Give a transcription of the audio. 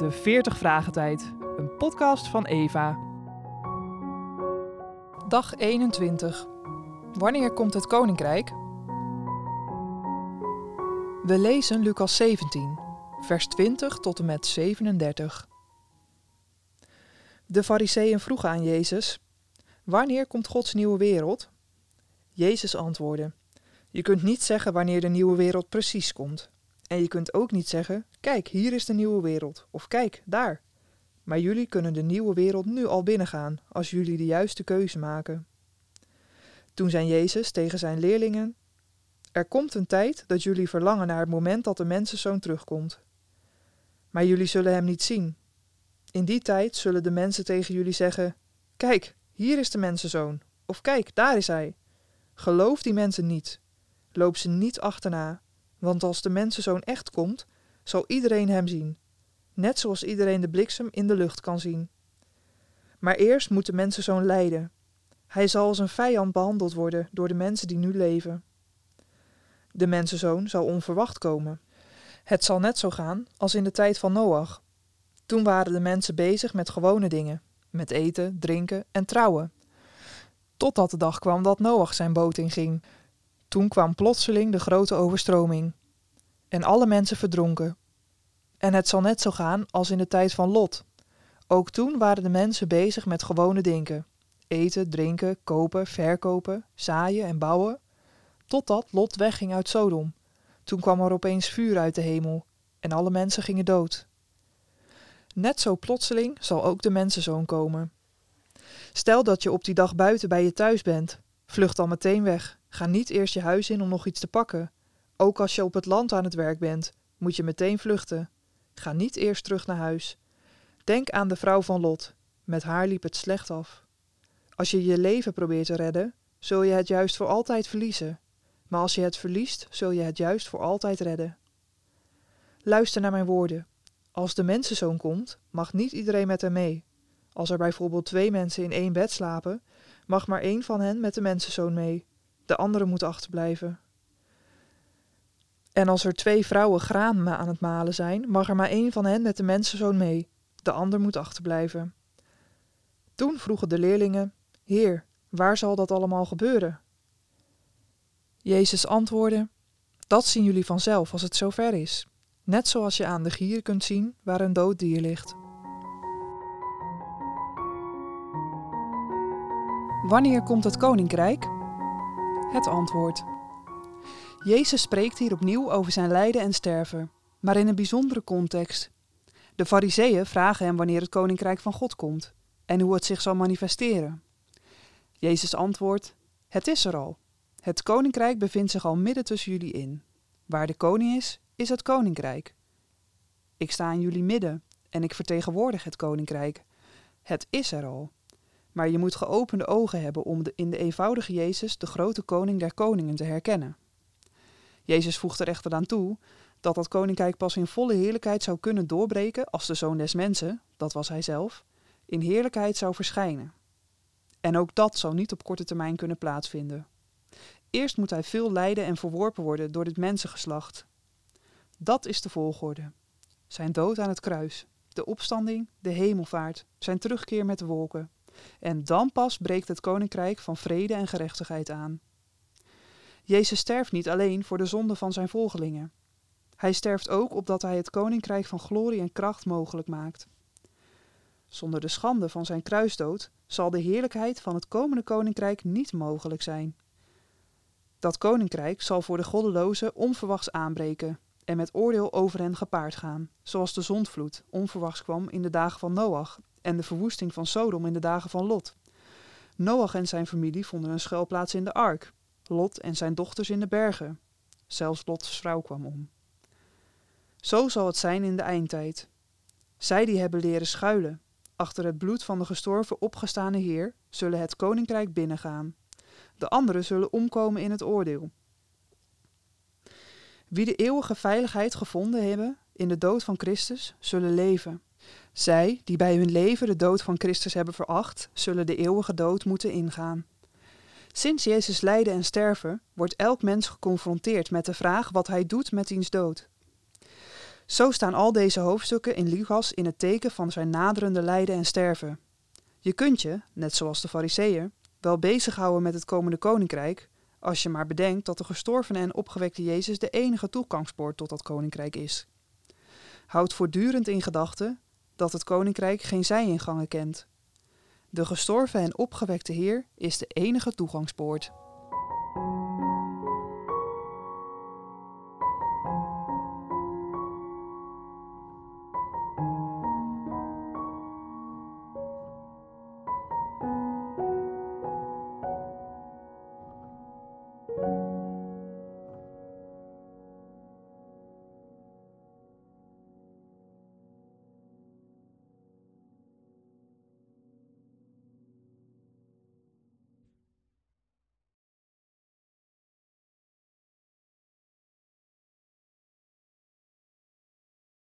de 40 Vragen Tijd, een podcast van Eva. Dag 21. Wanneer komt het koninkrijk? We lezen Lucas 17, vers 20 tot en met 37. De Fariseeën vroegen aan Jezus: Wanneer komt Gods nieuwe wereld? Jezus antwoordde: Je kunt niet zeggen wanneer de nieuwe wereld precies komt. En je kunt ook niet zeggen: Kijk, hier is de nieuwe wereld. Of kijk, daar. Maar jullie kunnen de nieuwe wereld nu al binnengaan als jullie de juiste keuze maken. Toen zei Jezus tegen zijn leerlingen: Er komt een tijd dat jullie verlangen naar het moment dat de mensenzoon terugkomt. Maar jullie zullen hem niet zien. In die tijd zullen de mensen tegen jullie zeggen: Kijk, hier is de mensenzoon. Of kijk, daar is hij. Geloof die mensen niet. Loop ze niet achterna, want als de mensenzoon echt komt, zal iedereen hem zien, net zoals iedereen de bliksem in de lucht kan zien. Maar eerst moet de mensenzoon lijden. Hij zal als een vijand behandeld worden door de mensen die nu leven. De mensenzoon zal onverwacht komen. Het zal net zo gaan als in de tijd van Noach. Toen waren de mensen bezig met gewone dingen, met eten, drinken en trouwen. Totdat de dag kwam dat Noach zijn boot inging. Toen kwam plotseling de grote overstroming. En alle mensen verdronken. En het zal net zo gaan als in de tijd van Lot. Ook toen waren de mensen bezig met gewone dingen. Eten, drinken, kopen, verkopen, zaaien en bouwen. Totdat Lot wegging uit Sodom. Toen kwam er opeens vuur uit de hemel. En alle mensen gingen dood. Net zo plotseling zal ook de mensenzoon komen. Stel dat je op die dag buiten bij je thuis bent. Vlucht dan meteen weg. Ga niet eerst je huis in om nog iets te pakken. Ook als je op het land aan het werk bent, moet je meteen vluchten. Ga niet eerst terug naar huis. Denk aan de vrouw van Lot. Met haar liep het slecht af. Als je je leven probeert te redden, zul je het juist voor altijd verliezen. Maar als je het verliest, zul je het juist voor altijd redden. Luister naar mijn woorden. Als de mensenzoon komt, mag niet iedereen met hem mee. Als er bijvoorbeeld twee mensen in één bed slapen, mag maar één van hen met de mensenzoon mee. De andere moet achterblijven. En als er twee vrouwen graan aan het malen zijn, mag er maar één van hen met de mensenzoon mee. De ander moet achterblijven. Toen vroegen de leerlingen: Heer, waar zal dat allemaal gebeuren? Jezus antwoordde: Dat zien jullie vanzelf als het zover is. Net zoals je aan de gier kunt zien waar een dood dier ligt. Wanneer komt het koninkrijk? Het antwoord. Jezus spreekt hier opnieuw over zijn lijden en sterven, maar in een bijzondere context. De Fariseeën vragen hem wanneer het koninkrijk van God komt en hoe het zich zal manifesteren. Jezus antwoordt: Het is er al. Het koninkrijk bevindt zich al midden tussen jullie in. Waar de koning is, is het koninkrijk. Ik sta in jullie midden en ik vertegenwoordig het koninkrijk. Het is er al. Maar je moet geopende ogen hebben om de, in de eenvoudige Jezus de grote koning der koningen te herkennen. Jezus voegt er echter aan toe dat dat koninkrijk pas in volle heerlijkheid zou kunnen doorbreken als de zoon des mensen, dat was hij zelf, in heerlijkheid zou verschijnen. En ook dat zou niet op korte termijn kunnen plaatsvinden. Eerst moet hij veel lijden en verworpen worden door dit mensengeslacht. Dat is de volgorde. Zijn dood aan het kruis, de opstanding, de hemelvaart, zijn terugkeer met de wolken. En dan pas breekt het koninkrijk van vrede en gerechtigheid aan. Jezus sterft niet alleen voor de zonde van zijn volgelingen. Hij sterft ook opdat hij het koninkrijk van glorie en kracht mogelijk maakt. Zonder de schande van zijn kruisdood zal de heerlijkheid van het komende koninkrijk niet mogelijk zijn. Dat koninkrijk zal voor de goddelozen onverwachts aanbreken en met oordeel over hen gepaard gaan, zoals de zondvloed onverwachts kwam in de dagen van Noach en de verwoesting van Sodom in de dagen van Lot. Noach en zijn familie vonden een schuilplaats in de ark, Lot en zijn dochters in de bergen. Zelfs Lots vrouw kwam om. Zo zal het zijn in de eindtijd. Zij die hebben leren schuilen achter het bloed van de gestorven opgestane Heer, zullen het koninkrijk binnengaan. De anderen zullen omkomen in het oordeel. Wie de eeuwige veiligheid gevonden hebben in de dood van Christus, zullen leven. Zij die bij hun leven de dood van Christus hebben veracht, zullen de eeuwige dood moeten ingaan. Sinds Jezus lijden en sterven wordt elk mens geconfronteerd met de vraag wat hij doet met diens dood. Zo staan al deze hoofdstukken in Lucas in het teken van zijn naderende lijden en sterven. Je kunt je, net zoals de Fariseeën, wel bezighouden met het komende koninkrijk, als je maar bedenkt dat de gestorvene en opgewekte Jezus de enige toegangspoort tot dat koninkrijk is. Houd voortdurend in gedachten dat het koninkrijk geen zijingangen kent. De gestorven en opgewekte Heer is de enige toegangspoort.